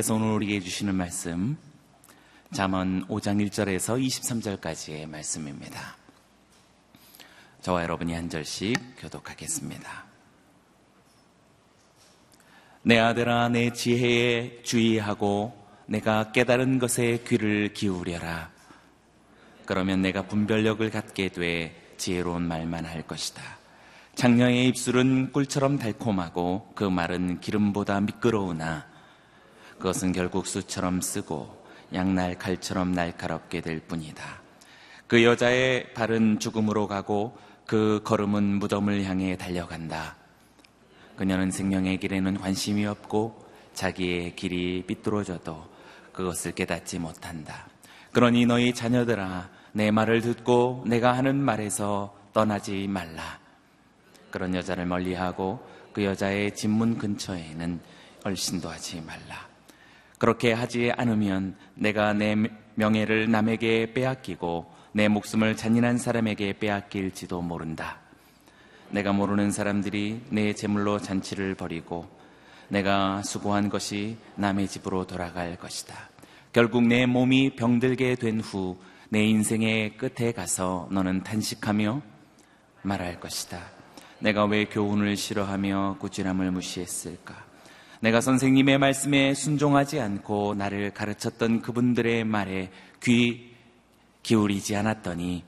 하나님께서 오늘 우리에게 주시는 말씀 잠언 5장 1절에서 23절까지의 말씀입니다. 저와 여러분이 한 절씩 교독하겠습니다. 내 아들아 내 지혜에 주의하고 내가 깨달은 것에 귀를 기울여라. 그러면 내가 분별력을 갖게 돼 지혜로운 말만 할 것이다. 장녀의 입술은 꿀처럼 달콤하고 그 말은 기름보다 미끄러우나 그것은 결국 수처럼 쓰고 양날 칼처럼 날카롭게 될 뿐이다. 그 여자의 발은 죽음으로 가고 그 걸음은 무덤을 향해 달려간다. 그녀는 생명의 길에는 관심이 없고 자기의 길이 삐뚤어져도 그것을 깨닫지 못한다. 그러니 너희 자녀들아, 내 말을 듣고 내가 하는 말에서 떠나지 말라. 그런 여자를 멀리하고 그 여자의 집문 근처에는 얼씬도 하지 말라. 그렇게 하지 않으면 내가 내 명예를 남에게 빼앗기고 내 목숨을 잔인한 사람에게 빼앗길지도 모른다. 내가 모르는 사람들이 내 재물로 잔치를 벌이고 내가 수고한 것이 남의 집으로 돌아갈 것이다. 결국 내 몸이 병들게 된 후 내 인생의 끝에 가서 너는 탄식하며 말할 것이다. 내가 왜 교훈을 싫어하며 꾸준함을 무시했을까? 내가 선생님의 말씀에 순종하지 않고 나를 가르쳤던 그분들의 말에 귀 기울이지 않았더니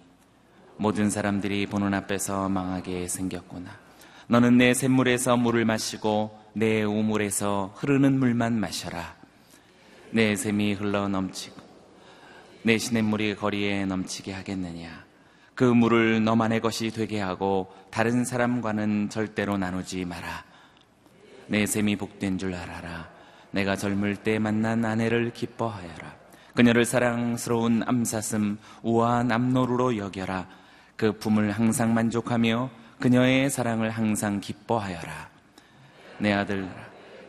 모든 사람들이 보는 앞에서 망하게 생겼구나. 너는 내 샘물에서 물을 마시고 내 우물에서 흐르는 물만 마셔라. 내 샘이 흘러 넘치고 내 시냇물이 거리에 넘치게 하겠느냐. 그 물을 너만의 것이 되게 하고 다른 사람과는 절대로 나누지 마라. 내 샘이 복된 줄 알아라. 내가 젊을 때 만난 아내를 기뻐하여라. 그녀를 사랑스러운 암사슴 우아한 암노루로 여겨라. 그 품을 항상 만족하며 그녀의 사랑을 항상 기뻐하여라. 내 아들,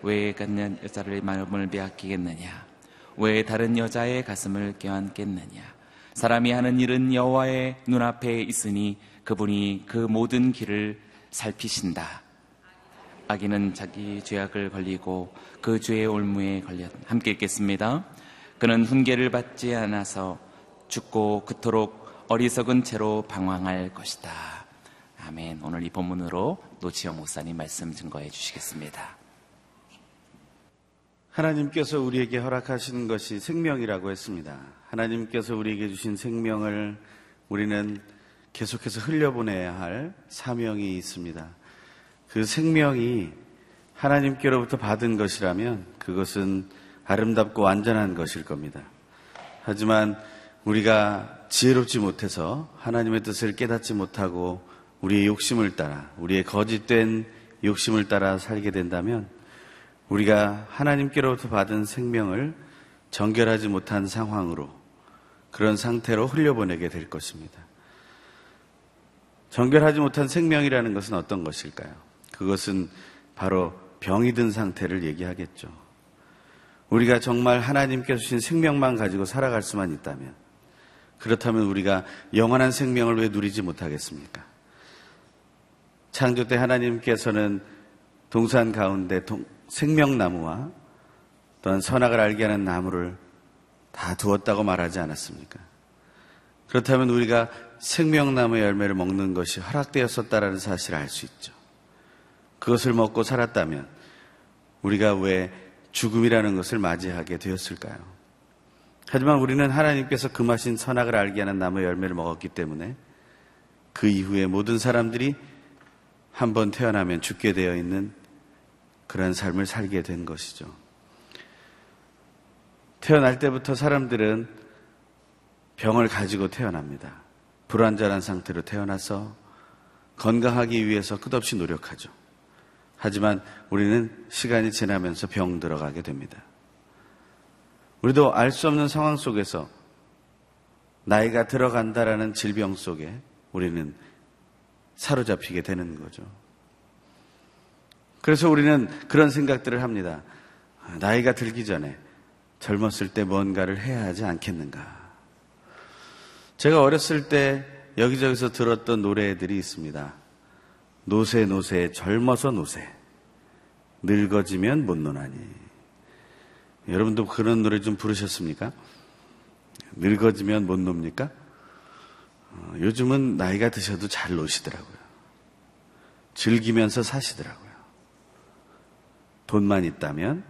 왜 같은 여자를 마음을 빼앗기겠느냐? 왜 다른 여자의 가슴을 껴안겠느냐? 사람이 하는 일은 여호와의 눈앞에 있으니 그분이 그 모든 길을 살피신다. 아기는 자기 죄악을 걸리고 그 죄의 올무에 걸려 함께 읽겠습니다. 그는 훈계를 받지 않아서 죽고 그토록 어리석은 채로 방황할 것이다. 아멘. 오늘 이 본문으로 노치영 목사님 말씀 증거해 주시겠습니다. 하나님께서 우리에게 허락하신 것이 생명이라고 했습니다. 하나님께서 우리에게 주신 생명을 우리는 계속해서 흘려보내야 할 사명이 있습니다. 그 생명이 하나님께로부터 받은 것이라면 그것은 아름답고 완전한 것일 겁니다. 하지만 우리가 지혜롭지 못해서 하나님의 뜻을 깨닫지 못하고 우리의 욕심을 따라, 우리의 거짓된 욕심을 따라 살게 된다면 우리가 하나님께로부터 받은 생명을 정결하지 못한 상황으로 그런 상태로 흘려보내게 될 것입니다. 정결하지 못한 생명이라는 것은 어떤 것일까요? 그것은 바로 병이 든 상태를 얘기하겠죠. 우리가 정말 하나님께서 주신 생명만 가지고 살아갈 수만 있다면 그렇다면 우리가 영원한 생명을 왜 누리지 못하겠습니까? 창조 때 하나님께서는 동산 가운데 동, 생명나무와 또한 선악을 알게 하는 나무를 다 두었다고 말하지 않았습니까? 그렇다면 우리가 생명나무의 열매를 먹는 것이 허락되었었다라는 사실을 알 수 있죠. 그것을 먹고 살았다면 우리가 왜 죽음이라는 것을 맞이하게 되었을까요? 하지만 우리는 하나님께서 금하신 선악을 알게 하는 나무의 열매를 먹었기 때문에 그 이후에 모든 사람들이 한번 태어나면 죽게 되어 있는 그런 삶을 살게 된 것이죠. 태어날 때부터 사람들은 병을 가지고 태어납니다. 불완전한 상태로 태어나서 건강하기 위해서 끝없이 노력하죠. 하지만 우리는 시간이 지나면서 병 들어가게 됩니다. 우리도 알 수 없는 상황 속에서 나이가 들어간다라는 질병 속에 우리는 사로잡히게 되는 거죠. 그래서 우리는 그런 생각들을 합니다. 나이가 들기 전에 젊었을 때 뭔가를 해야 하지 않겠는가. 제가 어렸을 때 여기저기서 들었던 노래들이 있습니다. 노세 노세 젊어서 노세 늙어지면 못 노나니 여러분도 그런 노래 좀 부르셨습니까? 늙어지면 못 놉니까? 어, 요즘은 나이가 드셔도 잘 노시더라고요. 즐기면서 사시더라고요. 돈만 있다면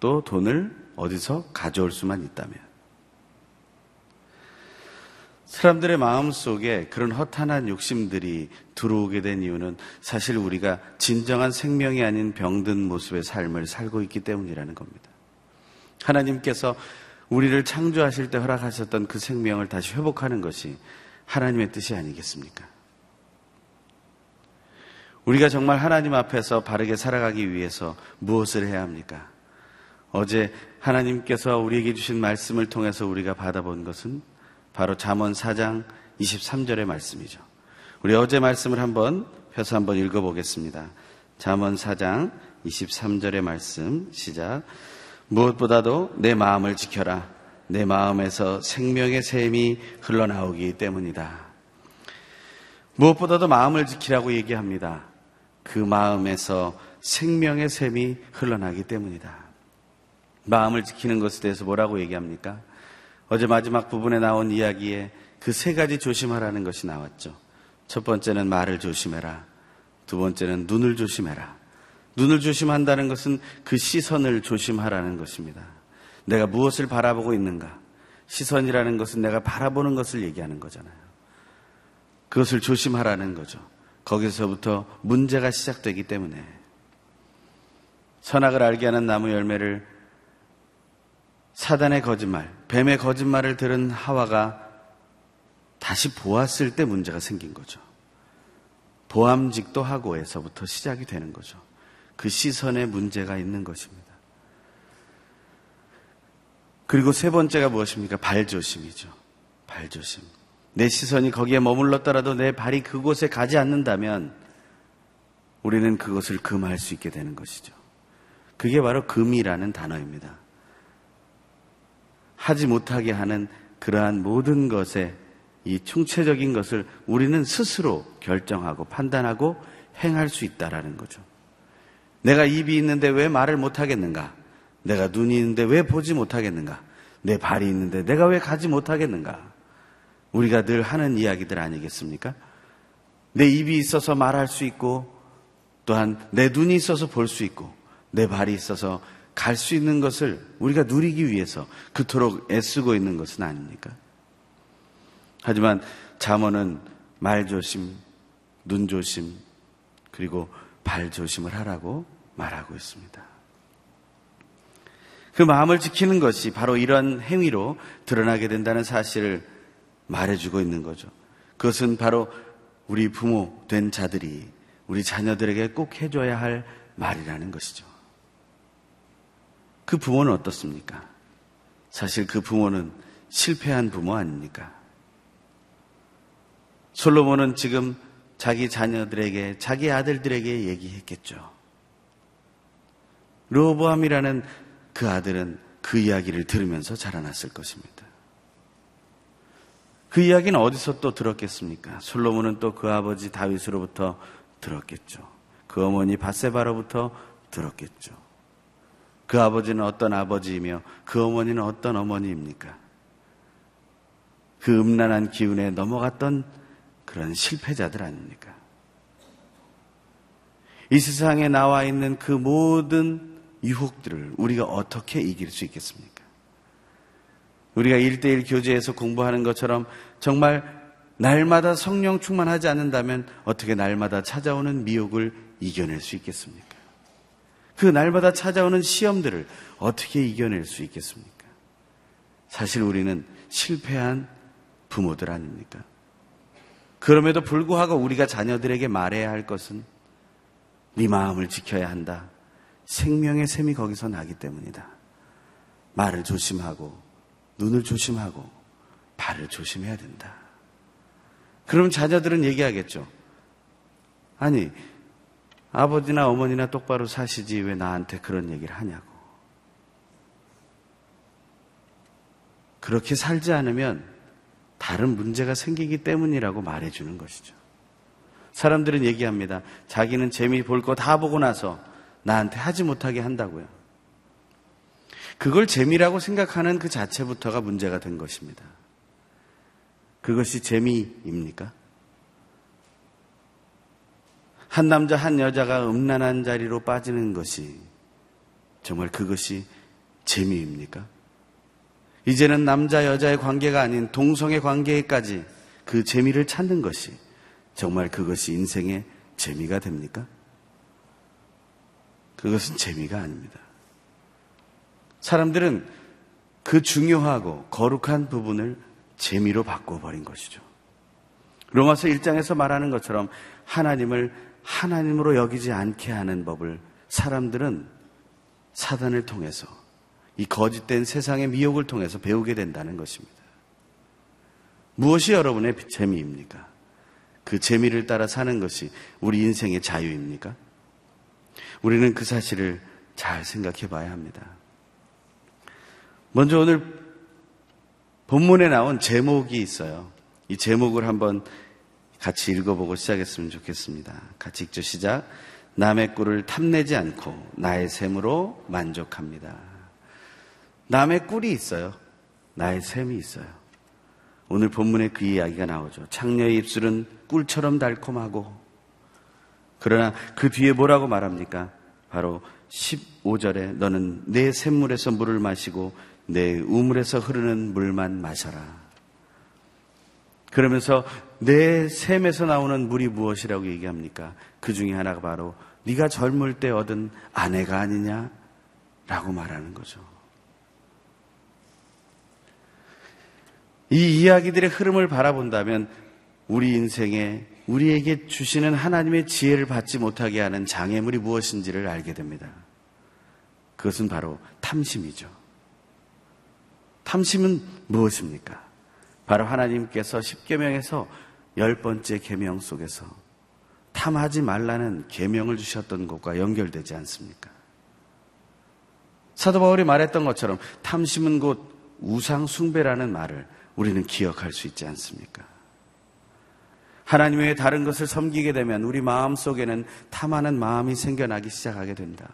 또 돈을 어디서 가져올 수만 있다면 사람들의 마음 속에 그런 허탄한 욕심들이 들어오게 된 이유는 사실 우리가 진정한 생명이 아닌 병든 모습의 삶을 살고 있기 때문이라는 겁니다. 하나님께서 우리를 창조하실 때 허락하셨던 그 생명을 다시 회복하는 것이 하나님의 뜻이 아니겠습니까? 우리가 정말 하나님 앞에서 바르게 살아가기 위해서 무엇을 해야 합니까? 어제 하나님께서 우리에게 주신 말씀을 통해서 우리가 받아본 것은 바로 잠언 4장 23절의 말씀이죠. 우리 어제 말씀을 한번 펴서 한번 읽어보겠습니다. 잠언 4장 23절의 말씀 시작. 무엇보다도 내 마음을 지켜라. 내 마음에서 생명의 샘이 흘러나오기 때문이다. 무엇보다도 마음을 지키라고 얘기합니다. 그 마음에서 생명의 샘이 흘러나기 때문이다. 마음을 지키는 것에 대해서 뭐라고 얘기합니까? 어제 마지막 부분에 나온 이야기에 그 세 가지 조심하라는 것이 나왔죠. 첫 번째는 말을 조심해라. 두 번째는 눈을 조심해라. 눈을 조심한다는 것은 그 시선을 조심하라는 것입니다. 내가 무엇을 바라보고 있는가? 시선이라는 것은 내가 바라보는 것을 얘기하는 거잖아요. 그것을 조심하라는 거죠. 거기서부터 문제가 시작되기 때문에 선악을 알게 하는 나무 열매를 사단의 거짓말, 뱀의 거짓말을 들은 하와가 다시 보았을 때 문제가 생긴 거죠. 보암직도 하고에서부터 시작이 되는 거죠. 그 시선에 문제가 있는 것입니다. 그리고 세 번째가 무엇입니까? 발조심이죠. 발조심. 내 시선이 거기에 머물렀더라도 내 발이 그곳에 가지 않는다면 우리는 그것을 금할 수 있게 되는 것이죠. 그게 바로 금이라는 단어입니다. 하지 못하게 하는 그러한 모든 것에 이 총체적인 것을 우리는 스스로 결정하고 판단하고 행할 수 있다라는 거죠. 내가 입이 있는데 왜 말을 못 하겠는가? 내가 눈이 있는데 왜 보지 못하겠는가? 내 발이 있는데 내가 왜 가지 못하겠는가? 우리가 늘 하는 이야기들 아니겠습니까? 내 입이 있어서 말할 수 있고 또한 내 눈이 있어서 볼 수 있고 내 발이 있어서 갈 수 있는 것을 우리가 누리기 위해서 그토록 애쓰고 있는 것은 아닙니까? 하지만 잠언은 말 조심, 눈 조심, 그리고 발 조심을 하라고 말하고 있습니다. 그 마음을 지키는 것이 바로 이런 행위로 드러나게 된다는 사실을 말해주고 있는 거죠. 그것은 바로 우리 부모 된 자들이 우리 자녀들에게 꼭 해줘야 할 말이라는 것이죠. 그 부모는 어떻습니까? 사실 그 부모는 실패한 부모 아닙니까? 솔로몬은 지금 자기 자녀들에게, 자기 아들들에게 얘기했겠죠. 로보암이라는 그 아들은 그 이야기를 들으면서 자라났을 것입니다. 그 이야기는 어디서 또 들었겠습니까? 솔로몬은 또 그 아버지 다윗으로부터 들었겠죠. 그 어머니 바세바로부터 들었겠죠. 그 아버지는 어떤 아버지이며 그 어머니는 어떤 어머니입니까? 그 음란한 기운에 넘어갔던 그런 실패자들 아닙니까? 이 세상에 나와 있는 그 모든 유혹들을 우리가 어떻게 이길 수 있겠습니까? 우리가 일대일 교제에서 공부하는 것처럼 정말 날마다 성령 충만하지 않는다면 어떻게 날마다 찾아오는 미혹을 이겨낼 수 있겠습니까? 그 날마다 찾아오는 시험들을 어떻게 이겨낼 수 있겠습니까? 사실 우리는 실패한 부모들 아닙니까? 그럼에도 불구하고 우리가 자녀들에게 말해야 할 것은 네 마음을 지켜야 한다. 생명의 샘이 거기서 나기 때문이다. 말을 조심하고 눈을 조심하고 발을 조심해야 된다. 그럼 자녀들은 얘기하겠죠. 아니, 아버지나 어머니나 똑바로 사시지 왜 나한테 그런 얘기를 하냐고. 그렇게 살지 않으면 다른 문제가 생기기 때문이라고 말해주는 것이죠. 사람들은 얘기합니다. 자기는 재미 볼 거 다 보고 나서 나한테 하지 못하게 한다고요. 그걸 재미라고 생각하는 그 자체부터가 문제가 된 것입니다. 그것이 재미입니까? 한 남자, 한 여자가 음란한 자리로 빠지는 것이 정말 그것이 재미입니까? 이제는 남자, 여자의 관계가 아닌 동성의 관계까지 그 재미를 찾는 것이 정말 그것이 인생의 재미가 됩니까? 그것은 재미가 아닙니다. 사람들은 그 중요하고 거룩한 부분을 재미로 바꿔버린 것이죠. 로마서 1장에서 말하는 것처럼 하나님을 하나님으로 여기지 않게 하는 법을 사람들은 사단을 통해서 이 거짓된 세상의 미혹을 통해서 배우게 된다는 것입니다. 무엇이 여러분의 재미입니까? 그 재미를 따라 사는 것이 우리 인생의 자유입니까? 우리는 그 사실을 잘 생각해 봐야 합니다. 먼저 오늘 본문에 나온 제목이 있어요. 이 제목을 한번 같이 읽어보고 시작했으면 좋겠습니다. 같이 읽죠. 시작. 남의 꿀을 탐내지 않고 나의 샘으로 만족합니다. 남의 꿀이 있어요. 나의 샘이 있어요. 오늘 본문에 그 이야기가 나오죠. 창녀의 입술은 꿀처럼 달콤하고 그러나 그 뒤에 뭐라고 말합니까? 바로 15절에 너는 내 샘물에서 물을 마시고 내 우물에서 흐르는 물만 마셔라. 그러면서 내 샘에서 나오는 물이 무엇이라고 얘기합니까? 그 중에 하나가 바로 네가 젊을 때 얻은 아내가 아니냐라고 말하는 거죠. 이 이야기들의 흐름을 바라본다면 우리 인생에 우리에게 주시는 하나님의 지혜를 받지 못하게 하는 장애물이 무엇인지를 알게 됩니다. 그것은 바로 탐심이죠. 탐심은 무엇입니까? 바로 하나님께서 십계명에서 열 번째 계명 속에서 탐하지 말라는 계명을 주셨던 것과 연결되지 않습니까? 사도 바울이 말했던 것처럼 탐심은 곧 우상 숭배라는 말을 우리는 기억할 수 있지 않습니까? 하나님 외에 다른 것을 섬기게 되면 우리 마음 속에는 탐하는 마음이 생겨나기 시작하게 된다.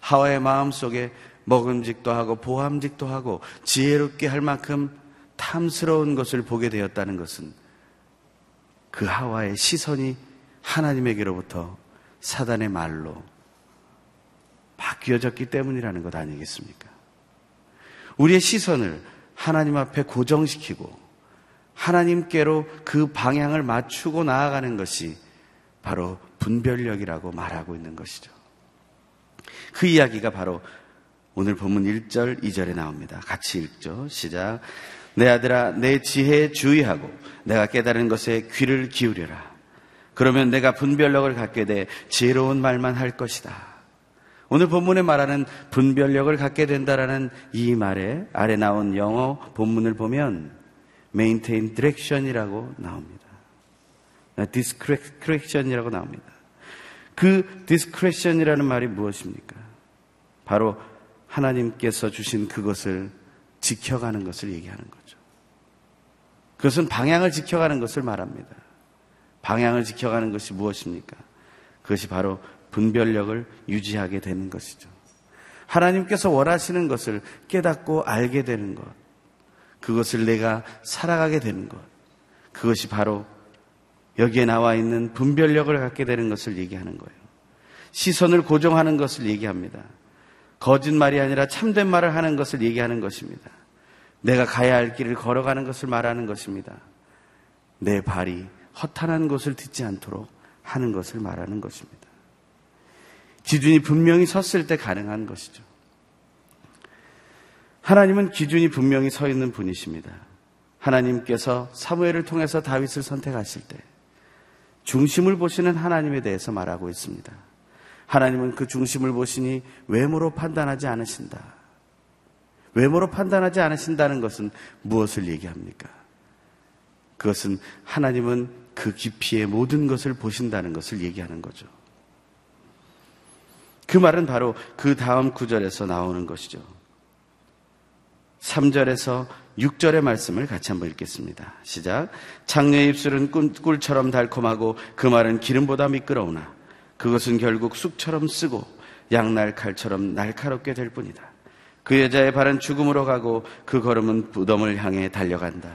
하와의 마음 속에 먹음직도 하고 보함직도 하고 지혜롭게 할 만큼 탐스러운 것을 보게 되었다는 것은 그 하와의 시선이 하나님에게로부터 사단의 말로 바뀌어졌기 때문이라는 것 아니겠습니까? 우리의 시선을 하나님 앞에 고정시키고 하나님께로 그 방향을 맞추고 나아가는 것이 바로 분별력이라고 말하고 있는 것이죠. 그 이야기가 바로 오늘 본문 1절, 2절에 나옵니다. 같이 읽죠. 시작. 내 아들아, 내 지혜에 주의하고 내가 깨달은 것에 귀를 기울여라. 그러면 내가 분별력을 갖게 돼 지혜로운 말만 할 것이다. 오늘 본문에 말하는 분별력을 갖게 된다라는 이 말에 아래 나온 영어 본문을 보면 maintain direction이라고 나옵니다. discretion이라고 나옵니다. 그 discretion이라는 말이 무엇입니까? 바로 하나님께서 주신 그것을 지켜가는 것을 얘기하는 거죠. 그것은 방향을 지켜가는 것을 말합니다. 방향을 지켜가는 것이 무엇입니까? 그것이 바로 분별력을 유지하게 되는 것이죠. 하나님께서 원하시는 것을 깨닫고 알게 되는 것. 그것을 내가 살아가게 되는 것. 그것이 바로 여기에 나와 있는 분별력을 갖게 되는 것을 얘기하는 거예요. 시선을 고정하는 것을 얘기합니다. 거짓말이 아니라 참된 말을 하는 것을 얘기하는 것입니다. 내가 가야 할 길을 걸어가는 것을 말하는 것입니다. 내 발이 허탄한 것을 듣지 않도록 하는 것을 말하는 것입니다. 기준이 분명히 섰을 때 가능한 것이죠. 하나님은 기준이 분명히 서 있는 분이십니다. 하나님께서 사무엘을 통해서 다윗을 선택하실 때 중심을 보시는 하나님에 대해서 말하고 있습니다. 하나님은 그 중심을 보시니 외모로 판단하지 않으신다. 외모로 판단하지 않으신다는 것은 무엇을 얘기합니까? 그것은 하나님은 그 깊이의 모든 것을 보신다는 것을 얘기하는 거죠. 그 말은 바로 그 다음 구절에서 나오는 것이죠. 3절에서 6절의 말씀을 같이 한번 읽겠습니다. 시작. 창녀의 입술은 꿀, 처럼 달콤하고 그 말은 기름보다 미끄러우나 그것은 결국 쑥처럼 쓰고 양날 칼처럼 날카롭게 될 뿐이다. 그 여자의 발은 죽음으로 가고 그 걸음은 부덤을 향해 달려간다.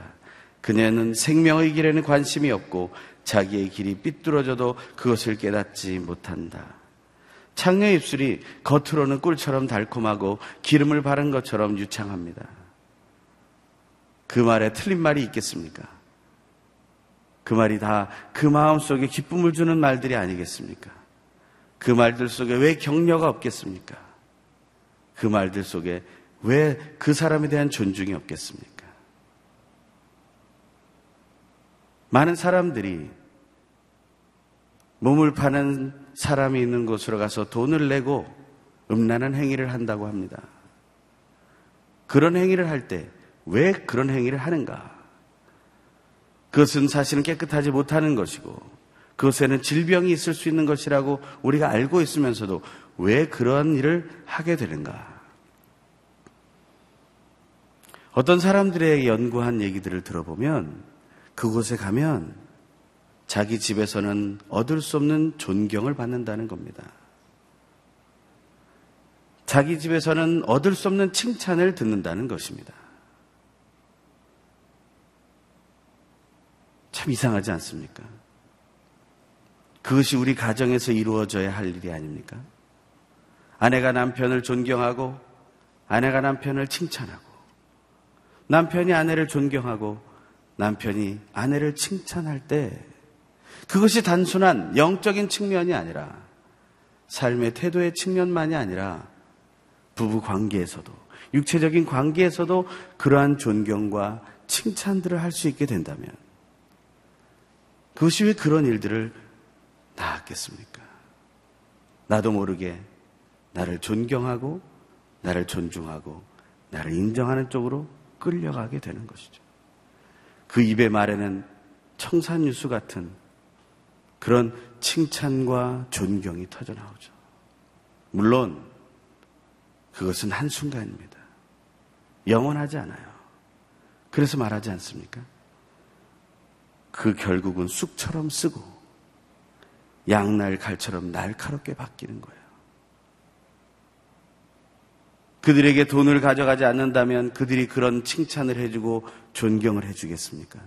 그녀는 생명의 길에는 관심이 없고 자기의 길이 삐뚤어져도 그것을 깨닫지 못한다. 창녀 입술이 겉으로는 꿀처럼 달콤하고 기름을 바른 것처럼 유창합니다. 그 말에 틀린 말이 있겠습니까? 그 말이 다 그 마음 속에 기쁨을 주는 말들이 아니겠습니까? 그 말들 속에 왜 격려가 없겠습니까? 그 말들 속에 왜 그 사람에 대한 존중이 없겠습니까? 많은 사람들이 몸을 파는 사람이 있는 곳으로 가서 돈을 내고 음란한 행위를 한다고 합니다. 그런 행위를 할 때 왜 그런 행위를 하는가? 그것은 사실은 깨끗하지 못하는 것이고 그것에는 질병이 있을 수 있는 것이라고 우리가 알고 있으면서도 왜 그런 일을 하게 되는가? 어떤 사람들의 연구한 얘기들을 들어보면 그곳에 가면 자기 집에서는 얻을 수 없는 존경을 받는다는 겁니다. 자기 집에서는 얻을 수 없는 칭찬을 듣는다는 것입니다. 참 이상하지 않습니까? 그것이 우리 가정에서 이루어져야 할 일이 아닙니까? 아내가 남편을 존경하고 아내가 남편을 칭찬하고 남편이 아내를 존경하고 남편이 아내를 칭찬할 때 그것이 단순한 영적인 측면이 아니라 삶의 태도의 측면만이 아니라 부부 관계에서도 육체적인 관계에서도 그러한 존경과 칭찬들을 할 수 있게 된다면 그것이 왜 그런 일들을 나았겠습니까? 나도 모르게 나를 존경하고 나를 존중하고 나를 인정하는 쪽으로 끌려가게 되는 것이죠. 그 입의 말에는 청산유수 같은 그런 칭찬과 존경이 터져 나오죠. 물론 그것은 한순간입니다. 영원하지 않아요. 그래서 말하지 않습니까? 그 결국은 쑥처럼 쓰고 양날 칼처럼 날카롭게 바뀌는 거예요. 그들에게 돈을 가져가지 않는다면 그들이 그런 칭찬을 해주고 존경을 해주겠습니까?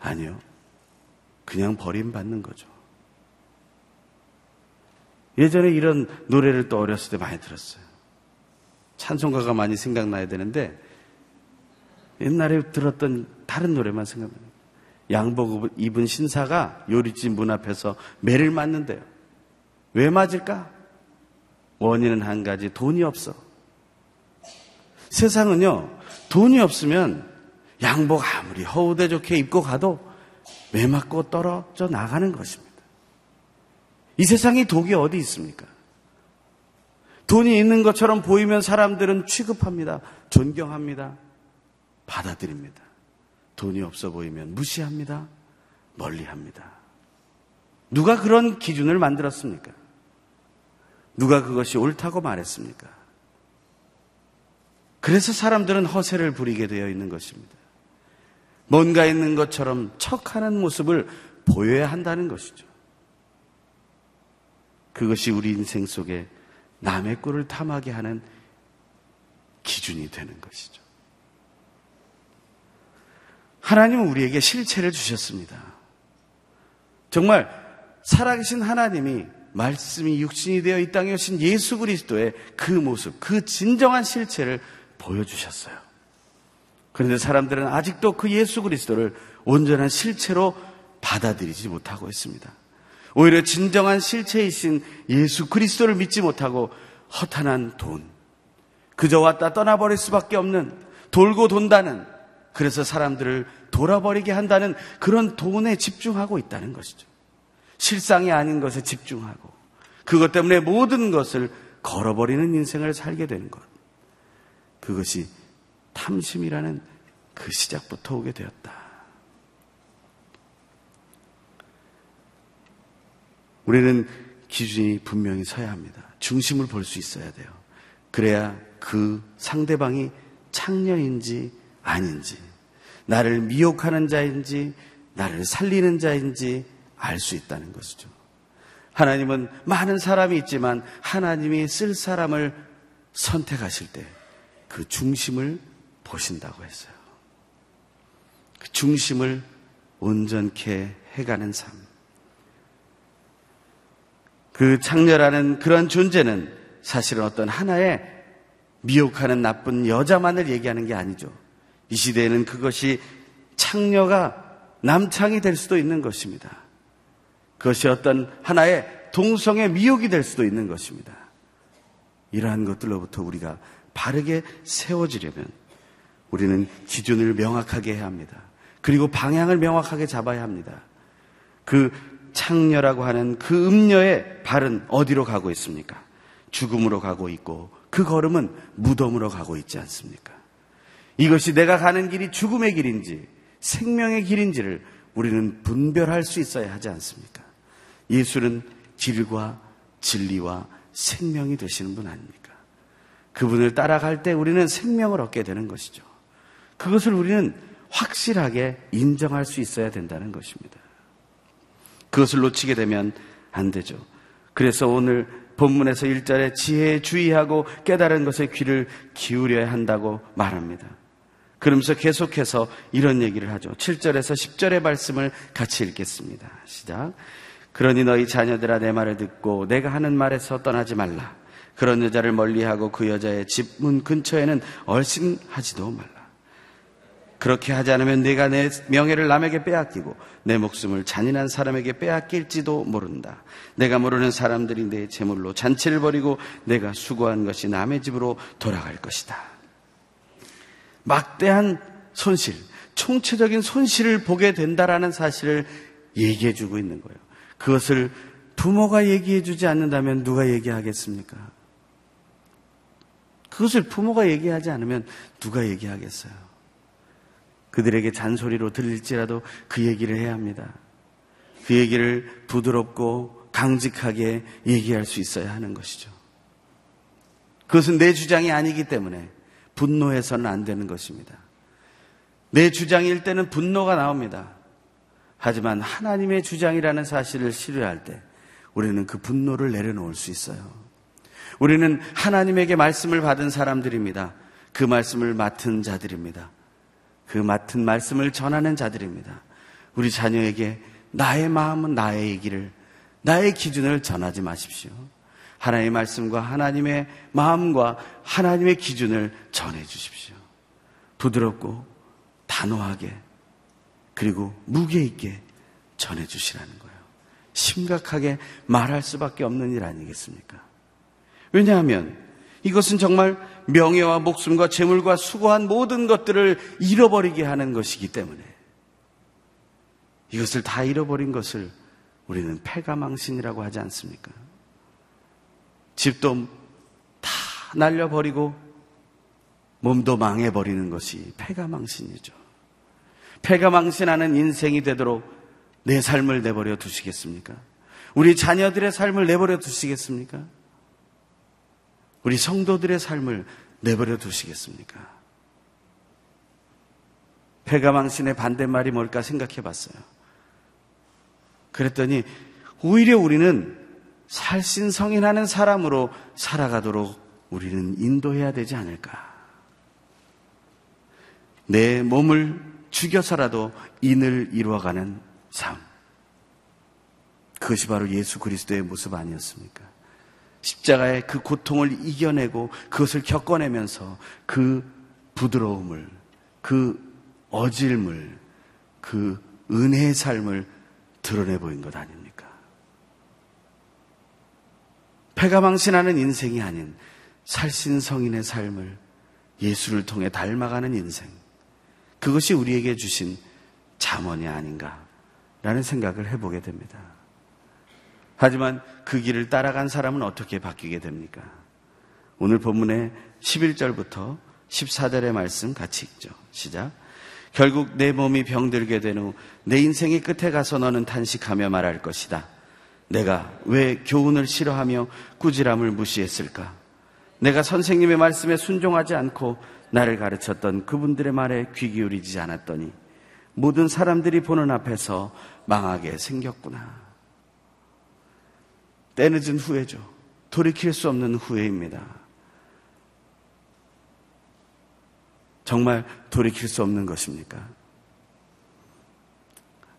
아니요. 그냥 버림받는 거죠. 예전에 이런 노래를 또 어렸을 때 많이 들었어요. 찬송가가 많이 생각나야 되는데 옛날에 들었던 다른 노래만 생각나요. 양복 입은 신사가 요리집 문 앞에서 매를 맞는데요. 왜 맞을까? 원인은 한 가지, 돈이 없어. 세상은요, 돈이 없으면 양복 아무리 허우대 좋게 입고 가도 매 맞고 떨어져 나가는 것입니다. 이 세상에 독이 어디 있습니까? 돈이 있는 것처럼 보이면 사람들은 취급합니다. 존경합니다. 받아들입니다. 돈이 없어 보이면 무시합니다. 멀리 합니다. 누가 그런 기준을 만들었습니까? 누가 그것이 옳다고 말했습니까? 그래서 사람들은 허세를 부리게 되어 있는 것입니다. 뭔가 있는 것처럼 척하는 모습을 보여야 한다는 것이죠. 그것이 우리 인생 속에 남의 꼴을 탐하게 하는 기준이 되는 것이죠. 하나님은 우리에게 실체를 주셨습니다. 정말 살아계신 하나님이 말씀이 육신이 되어 이 땅에 오신 예수 그리스도의 그 모습, 그 진정한 실체를 보여주셨어요. 그런데 사람들은 아직도 그 예수 그리스도를 온전한 실체로 받아들이지 못하고 있습니다. 오히려 진정한 실체이신 예수 그리스도를 믿지 못하고 허탄한 돈, 그저 왔다 떠나버릴 수밖에 없는 돌고 돈다는 그래서 사람들을 돌아버리게 한다는 그런 돈에 집중하고 있다는 것이죠. 실상이 아닌 것에 집중하고 그것 때문에 모든 것을 걸어버리는 인생을 살게 되는 것. 그것이 탐심이라는 그 시작부터 오게 되었다. 우리는 기준이 분명히 서야 합니다. 중심을 볼 수 있어야 돼요. 그래야 그 상대방이 창녀인지 아닌지, 나를 미혹하는 자인지, 나를 살리는 자인지 알 수 있다는 것이죠. 하나님은 많은 사람이 있지만 하나님이 쓸 사람을 선택하실 때 그 중심을 보신다고 했어요. 그 중심을 온전케 해가는 삶. 그 창녀라는 그런 존재는 사실은 어떤 하나의 미혹하는 나쁜 여자만을 얘기하는 게 아니죠. 이 시대에는 그것이 창녀가 남창이 될 수도 있는 것입니다. 그것이 어떤 하나의 동성의 미혹이 될 수도 있는 것입니다. 이러한 것들로부터 우리가 바르게 세워지려면 우리는 기준을 명확하게 해야 합니다. 그리고 방향을 명확하게 잡아야 합니다. 그 창녀라고 하는 그 음녀의 발은 어디로 가고 있습니까? 죽음으로 가고 있고 그 걸음은 무덤으로 가고 있지 않습니까? 이것이 내가 가는 길이 죽음의 길인지 생명의 길인지를 우리는 분별할 수 있어야 하지 않습니까? 예수는 길과 진리와 생명이 되시는 분 아닙니까? 그분을 따라갈 때 우리는 생명을 얻게 되는 것이죠. 그것을 우리는 확실하게 인정할 수 있어야 된다는 것입니다. 그것을 놓치게 되면 안 되죠. 그래서 오늘 본문에서 1절에 지혜에 주의하고 깨달은 것에 귀를 기울여야 한다고 말합니다. 그러면서 계속해서 이런 얘기를 하죠. 7절에서 10절의 말씀을 같이 읽겠습니다. 시작. 그러니 너희 자녀들아 내 말을 듣고 내가 하는 말에서 떠나지 말라. 그런 여자를 멀리하고 그 여자의 집 문 근처에는 얼씬하지도 말라. 그렇게 하지 않으면 내가 내 명예를 남에게 빼앗기고 내 목숨을 잔인한 사람에게 빼앗길지도 모른다. 내가 모르는 사람들이 내 재물로 잔치를 벌이고 내가 수고한 것이 남의 집으로 돌아갈 것이다. 막대한 손실, 총체적인 손실을 보게 된다라는 사실을 얘기해 주고 있는 거예요. 그것을 부모가 얘기해 주지 않는다면 누가 얘기하겠습니까? 그것을 부모가 얘기하지 않으면 누가 얘기하겠어요? 그들에게 잔소리로 들릴지라도 그 얘기를 해야 합니다. 그 얘기를 부드럽고 강직하게 얘기할 수 있어야 하는 것이죠. 그것은 내 주장이 아니기 때문에 분노해서는 안 되는 것입니다. 내 주장일 때는 분노가 나옵니다. 하지만 하나님의 주장이라는 사실을 신뢰할 때 우리는 그 분노를 내려놓을 수 있어요. 우리는 하나님에게 말씀을 받은 사람들입니다. 그 말씀을 맡은 자들입니다. 그 맡은 말씀을 전하는 자들입니다. 우리 자녀에게 나의 마음은 나의 얘기를, 나의 기준을 전하지 마십시오. 하나님의 말씀과 하나님의 마음과 하나님의 기준을 전해 주십시오. 부드럽고 단호하게 그리고 무게 있게 전해 주시라는 거예요. 심각하게 말할 수밖에 없는 일 아니겠습니까? 왜냐하면 이것은 정말 명예와 목숨과 재물과 수고한 모든 것들을 잃어버리게 하는 것이기 때문에 이것을 다 잃어버린 것을 우리는 패가망신이라고 하지 않습니까? 집도 다 날려버리고 몸도 망해버리는 것이 패가망신이죠. 패가 망신하는 인생이 되도록 내 삶을 내버려 두시겠습니까? 우리 자녀들의 삶을 내버려 두시겠습니까? 우리 성도들의 삶을 내버려 두시겠습니까? 패가 망신의 반대말이 뭘까 생각해 봤어요. 그랬더니 오히려 우리는 살신성인하는 사람으로 살아가도록 우리는 인도해야 되지 않을까. 내 몸을 죽여서라도 인을 이루어가는 삶. 그것이 바로 예수 그리스도의 모습 아니었습니까? 십자가의 그 고통을 이겨내고 그것을 겪어내면서 그 부드러움을, 그 어질물, 그 은혜의 삶을 드러내 보인 것 아닙니까? 패가 망신하는 인생이 아닌 살신성인의 삶을 예수를 통해 닮아가는 인생. 그것이 우리에게 주신 잠언이 아닌가라는 생각을 해보게 됩니다. 하지만 그 길을 따라간 사람은 어떻게 바뀌게 됩니까? 오늘 본문의 11절부터 14절의 말씀 같이 읽죠. 시작. 결국 내 몸이 병들게 된 후 내 인생의 끝에 가서 너는 탄식하며 말할 것이다. 내가 왜 교훈을 싫어하며 꾸지람을 무시했을까? 내가 선생님의 말씀에 순종하지 않고 나를 가르쳤던 그분들의 말에 귀 기울이지 않았더니 모든 사람들이 보는 앞에서 망하게 생겼구나. 때 늦은 후회죠. 돌이킬 수 없는 후회입니다. 정말 돌이킬 수 없는 것입니까?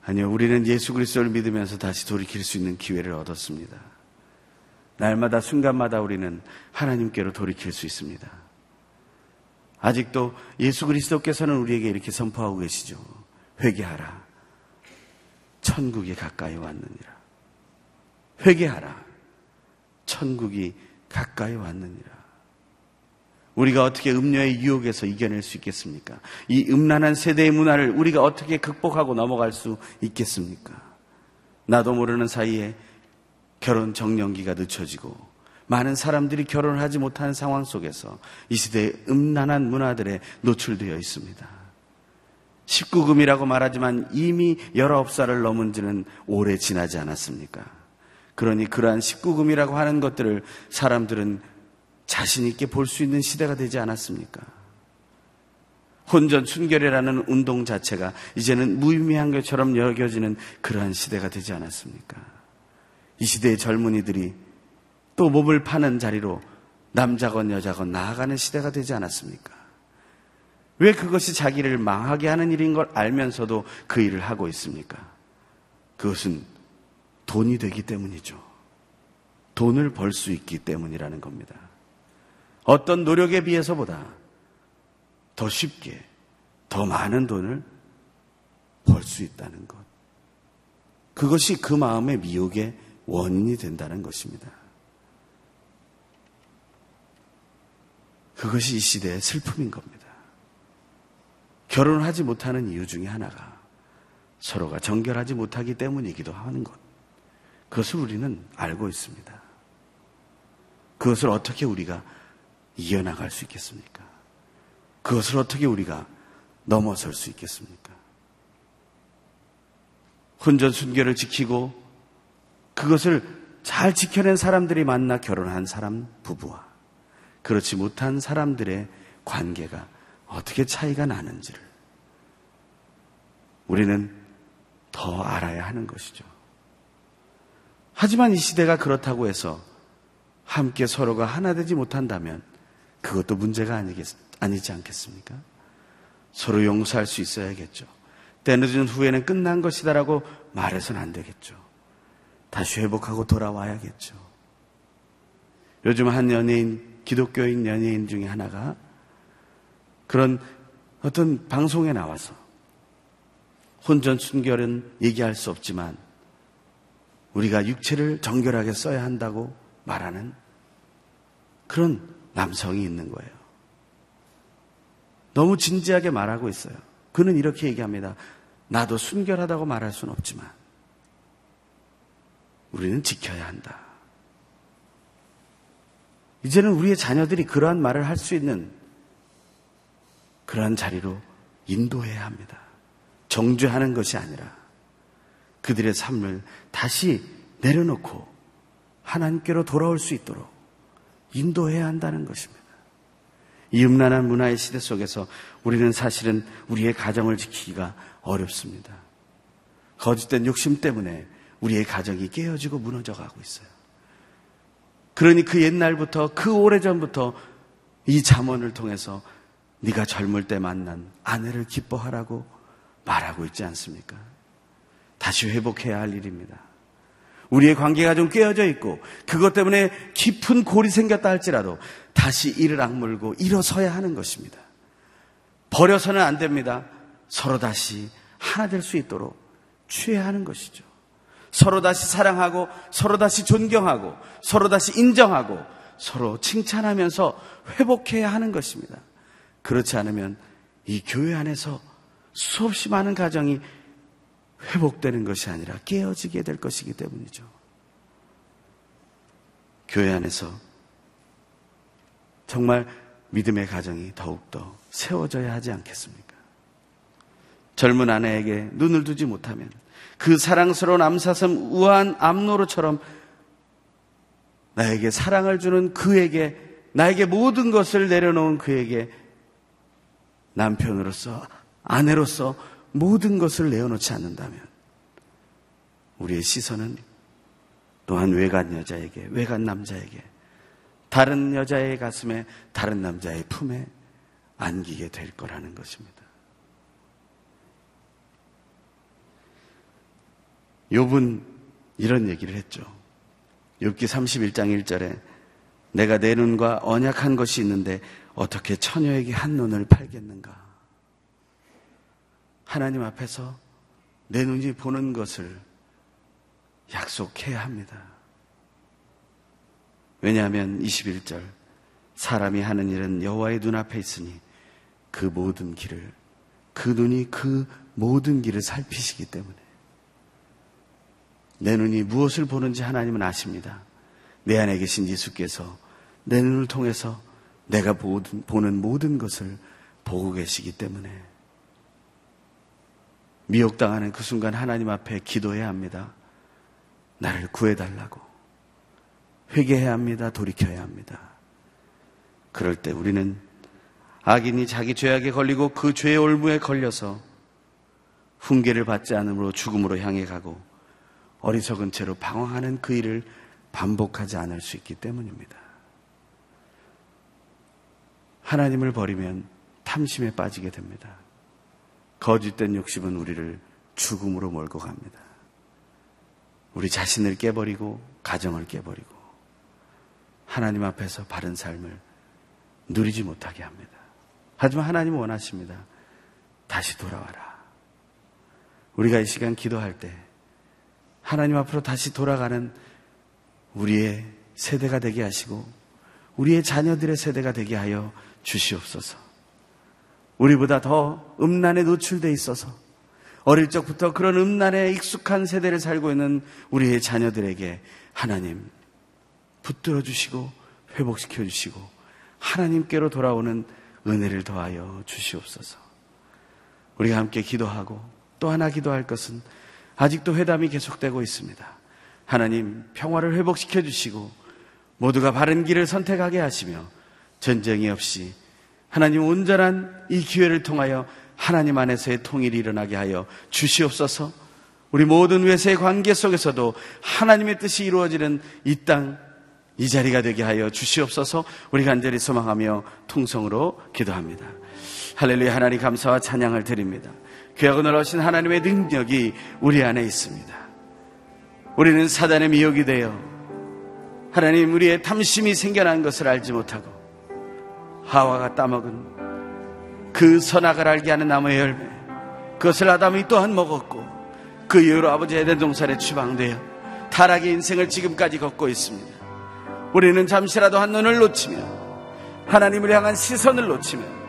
아니요, 우리는 예수 그리스도를 믿으면서 다시 돌이킬 수 있는 기회를 얻었습니다. 날마다 순간마다 우리는 하나님께로 돌이킬 수 있습니다. 아직도 예수 그리스도께서는 우리에게 이렇게 선포하고 계시죠. 회개하라. 천국이 가까이 왔느니라. 회개하라. 천국이 가까이 왔느니라. 우리가 어떻게 음료의 유혹에서 이겨낼 수 있겠습니까? 이 음란한 세대의 문화를 우리가 어떻게 극복하고 넘어갈 수 있겠습니까? 나도 모르는 사이에 결혼 정년기가 늦춰지고 많은 사람들이 결혼을 하지 못하는 상황 속에서 이 시대의 음란한 문화들에 노출되어 있습니다. 19금이라고 말하지만 이미 19살을 넘은 지는 오래 지나지 않았습니까? 그러니 그러한 19금이라고 하는 것들을 사람들은 자신 있게 볼 수 있는 시대가 되지 않았습니까? 혼전 순결이라는 운동 자체가 이제는 무의미한 것처럼 여겨지는 그러한 시대가 되지 않았습니까? 이 시대의 젊은이들이 또 몸을 파는 자리로 남자건 여자건 나아가는 시대가 되지 않았습니까? 왜 그것이 자기를 망하게 하는 일인 걸 알면서도 그 일을 하고 있습니까? 그것은 돈이 되기 때문이죠. 돈을 벌 수 있기 때문이라는 겁니다. 어떤 노력에 비해서보다 더 쉽게 더 많은 돈을 벌 수 있다는 것. 그것이 그 마음의 미혹의 원인이 된다는 것입니다. 그것이 이 시대의 슬픔인 겁니다. 결혼을 하지 못하는 이유 중에 하나가 서로가 정결하지 못하기 때문이기도 하는 것. 그것을 우리는 알고 있습니다. 그것을 어떻게 우리가 이어나갈 수 있겠습니까? 그것을 어떻게 우리가 넘어설 수 있겠습니까? 혼전 순결을 지키고 그것을 잘 지켜낸 사람들이 만나 결혼한 사람 부부와 그렇지 못한 사람들의 관계가 어떻게 차이가 나는지를 우리는 더 알아야 하는 것이죠. 하지만 이 시대가 그렇다고 해서 함께 서로가 하나 되지 못한다면 그것도 문제가 아니겠, 아니지 않겠습니까? 서로 용서할 수 있어야겠죠. 때늦은 후에는 끝난 것이다라고 말해서는 안 되겠죠. 다시 회복하고 돌아와야겠죠. 요즘 한 연예인, 기독교인 연예인 중에 하나가 그런 어떤 방송에 나와서 혼전 순결은 얘기할 수 없지만 우리가 육체를 정결하게 써야 한다고 말하는 그런 남성이 있는 거예요. 너무 진지하게 말하고 있어요. 그는 이렇게 얘기합니다. 나도 순결하다고 말할 수는 없지만 우리는 지켜야 한다. 이제는 우리의 자녀들이 그러한 말을 할 수 있는 그러한 자리로 인도해야 합니다. 정죄하는 것이 아니라 그들의 삶을 다시 내려놓고 하나님께로 돌아올 수 있도록 인도해야 한다는 것입니다. 이 음란한 문화의 시대 속에서 우리는 사실은 우리의 가정을 지키기가 어렵습니다. 거짓된 욕심 때문에 우리의 가정이 깨어지고 무너져 가고 있어요. 그러니 그 옛날부터 그 오래전부터 이 잠언을 통해서 네가 젊을 때 만난 아내를 기뻐하라고 말하고 있지 않습니까? 다시 회복해야 할 일입니다. 우리의 관계가 좀 깨어져 있고 그것 때문에 깊은 골이 생겼다 할지라도 다시 이를 악물고 일어서야 하는 것입니다. 버려서는 안 됩니다. 서로 다시 하나 될 수 있도록 취해야 하는 것이죠. 서로 다시 사랑하고 서로 다시 존경하고 서로 다시 인정하고 서로 칭찬하면서 회복해야 하는 것입니다. 그렇지 않으면 이 교회 안에서 수없이 많은 가정이 회복되는 것이 아니라 깨어지게 될 것이기 때문이죠. 교회 안에서 정말 믿음의 가정이 더욱더 세워져야 하지 않겠습니까? 젊은 아내에게 눈을 두지 못하면 그 사랑스러운 암사슴 우아한 암노루처럼 나에게 사랑을 주는 그에게 나에게 모든 것을 내려놓은 그에게 남편으로서 아내로서 모든 것을 내어놓지 않는다면 우리의 시선은 또한 외간 여자에게, 외간 남자에게, 다른 여자의 가슴에, 다른 남자의 품에 안기게 될 거라는 것입니다. 욥은 이런 얘기를 했죠. 욥기 31장 1절에 내가 내 눈과 언약한 것이 있는데 어떻게 처녀에게 한 눈을 팔겠는가? 하나님 앞에서 내 눈이 보는 것을 약속해야 합니다. 왜냐하면 21절 사람이 하는 일은 여호와의 눈앞에 있으니 그 모든 길을 그 눈이 그 모든 길을 살피시기 때문에 내 눈이 무엇을 보는지 하나님은 아십니다. 내 안에 계신 예수께서 내 눈을 통해서 내가 보는 모든 것을 보고 계시기 때문에 미혹당하는 그 순간 하나님 앞에 기도해야 합니다. 나를 구해달라고. 회개해야 합니다. 돌이켜야 합니다. 그럴 때 우리는 악인이 자기 죄악에 걸리고 그 죄의 올무에 걸려서 훈계를 받지 않으므로 죽음으로 향해 가고 어리석은 채로 방황하는 그 일을 반복하지 않을 수 있기 때문입니다. 하나님을 버리면 탐심에 빠지게 됩니다. 거짓된 욕심은 우리를 죽음으로 몰고 갑니다. 우리 자신을 깨버리고 가정을 깨버리고 하나님 앞에서 바른 삶을 누리지 못하게 합니다. 하지만 하나님 원하십니다. 다시 돌아와라. 우리가 이 시간 기도할 때 하나님 앞으로 다시 돌아가는 우리의 세대가 되게 하시고 우리의 자녀들의 세대가 되게 하여 주시옵소서. 우리보다 더 음란에 노출돼 있어서 어릴 적부터 그런 음란에 익숙한 세대를 살고 있는 우리의 자녀들에게 하나님 붙들어 주시고 회복시켜 주시고 하나님께로 돌아오는 은혜를 더하여 주시옵소서. 우리가 함께 기도하고 또 하나 기도할 것은 아직도 회담이 계속되고 있습니다. 하나님 평화를 회복시켜 주시고 모두가 바른 길을 선택하게 하시며 전쟁이 없이 하나님 온전한 이 기회를 통하여 하나님 안에서의 통일이 일어나게 하여 주시옵소서. 우리 모든 외세의 관계 속에서도 하나님의 뜻이 이루어지는 이 땅, 이 자리가 되게 하여 주시옵소서. 우리 간절히 소망하며 통성으로 기도합니다. 할렐루야 하나님 감사와 찬양을 드립니다. 귀하고 놀라신 하나님의 능력이 우리 안에 있습니다. 우리는 사단의 미혹이 되어 하나님 우리의 탐심이 생겨난 것을 알지 못하고 하와가 따먹은 그 선악을 알게 하는 나무의 열매 그것을 아담이 또한 먹었고 그 이후로 아버지 에덴 동산에 추방되어 타락의 인생을 지금까지 걷고 있습니다. 우리는 잠시라도 한 눈을 놓치면 하나님을 향한 시선을 놓치면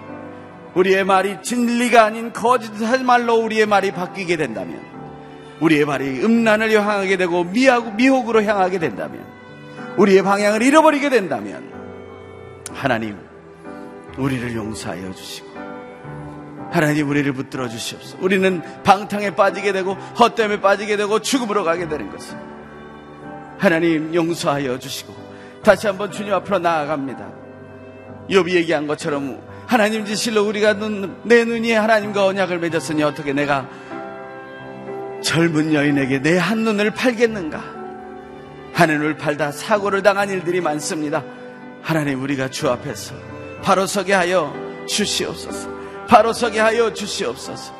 우리의 말이 진리가 아닌 거짓한 말로 우리의 말이 바뀌게 된다면 우리의 말이 음란을 향하게 되고 미혹으로 향하게 된다면 우리의 방향을 잃어버리게 된다면 하나님 우리를 용서하여 주시고 하나님 우리를 붙들어 주시옵소서. 우리는 방탕에 빠지게 되고 헛됨에 빠지게 되고 죽음으로 가게 되는 것을 하나님 용서하여 주시고 다시 한번 주님 앞으로 나아갑니다. 욥이 얘기한 것처럼 하나님 지실로 우리가 눈, 내 눈이 하나님과 언약을 맺었으니 어떻게 내가 젊은 여인에게 내 한 눈을 팔겠는가? 한 눈을 팔다 사고를 당한 일들이 많습니다. 하나님 우리가 주 앞에서 바로 서게 하여 주시옵소서. 바로 서게 하여 주시옵소서.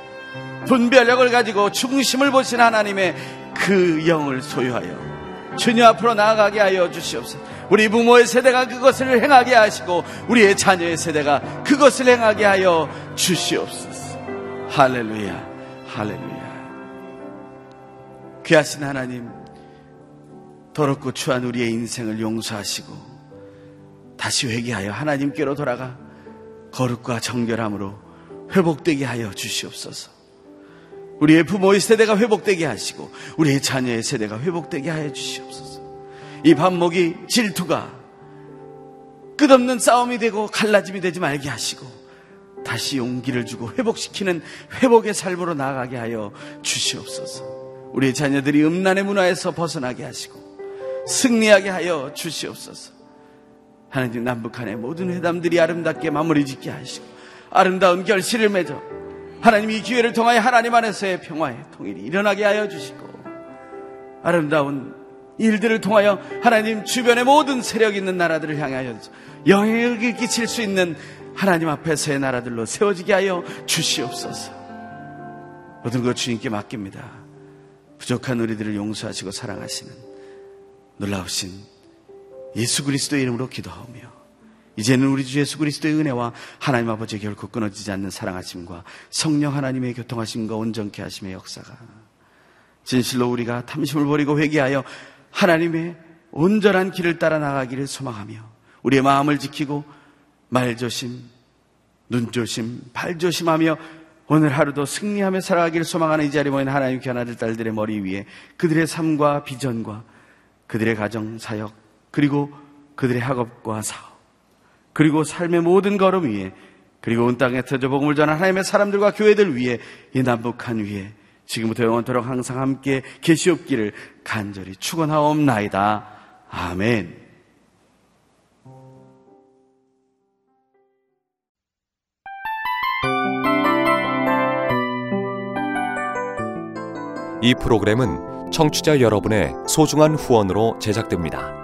분별력을 가지고 중심을 보신 하나님의 그 영을 소유하여 주님 앞으로 나아가게 하여 주시옵소서. 우리 부모의 세대가 그것을 행하게 하시고 우리의 자녀의 세대가 그것을 행하게 하여 주시옵소서. 할렐루야, 할렐루야. 귀하신 하나님, 더럽고 추한 우리의 인생을 용서하시고 다시 회개하여 하나님께로 돌아가 거룩과 정결함으로 회복되게 하여 주시옵소서. 우리의 부모의 세대가 회복되게 하시고 우리의 자녀의 세대가 회복되게 하여 주시옵소서. 이 반목이 질투가 끝없는 싸움이 되고 갈라짐이 되지 말게 하시고 다시 용기를 주고 회복시키는 회복의 삶으로 나아가게 하여 주시옵소서. 우리의 자녀들이 음란의 문화에서 벗어나게 하시고 승리하게 하여 주시옵소서. 하나님 남북한의 모든 회담들이 아름답게 마무리 짓게 하시고 아름다운 결실을 맺어 하나님 이 기회를 통하여 하나님 안에서의 평화의 통일이 일어나게 하여 주시고 아름다운 일들을 통하여 하나님 주변의 모든 세력 있는 나라들을 향하여 영향을 끼칠 수 있는 하나님 앞에서의 나라들로 세워지게 하여 주시옵소서. 모든 것 주님께 맡깁니다. 부족한 우리들을 용서하시고 사랑하시는 놀라우신 예수 그리스도의 이름으로 기도하오며 이제는 우리 주 예수 그리스도의 은혜와 하나님 아버지의 결코 끊어지지 않는 사랑하심과 성령 하나님의 교통하심과 온전케 하심의 역사가 진실로 우리가 탐심을 버리고 회개하여 하나님의 온전한 길을 따라 나가기를 소망하며 우리의 마음을 지키고 말조심, 눈조심, 발조심하며 오늘 하루도 승리하며 살아가기를 소망하는 이 자리에 모인 하나님 귀한 딸들의 머리 위에 그들의 삶과 비전과 그들의 가정 사역 그리고 그들의 학업과 사업 그리고 삶의 모든 걸음 위에 그리고 온 땅에 터져 복음을 전한 하나님의 사람들과 교회들 위에 이 남북한 위에 지금부터 영원토록 항상 함께 계시옵기를 간절히 축원하옵나이다. 아멘. 이 프로그램은 청취자 여러분의 소중한 후원으로 제작됩니다.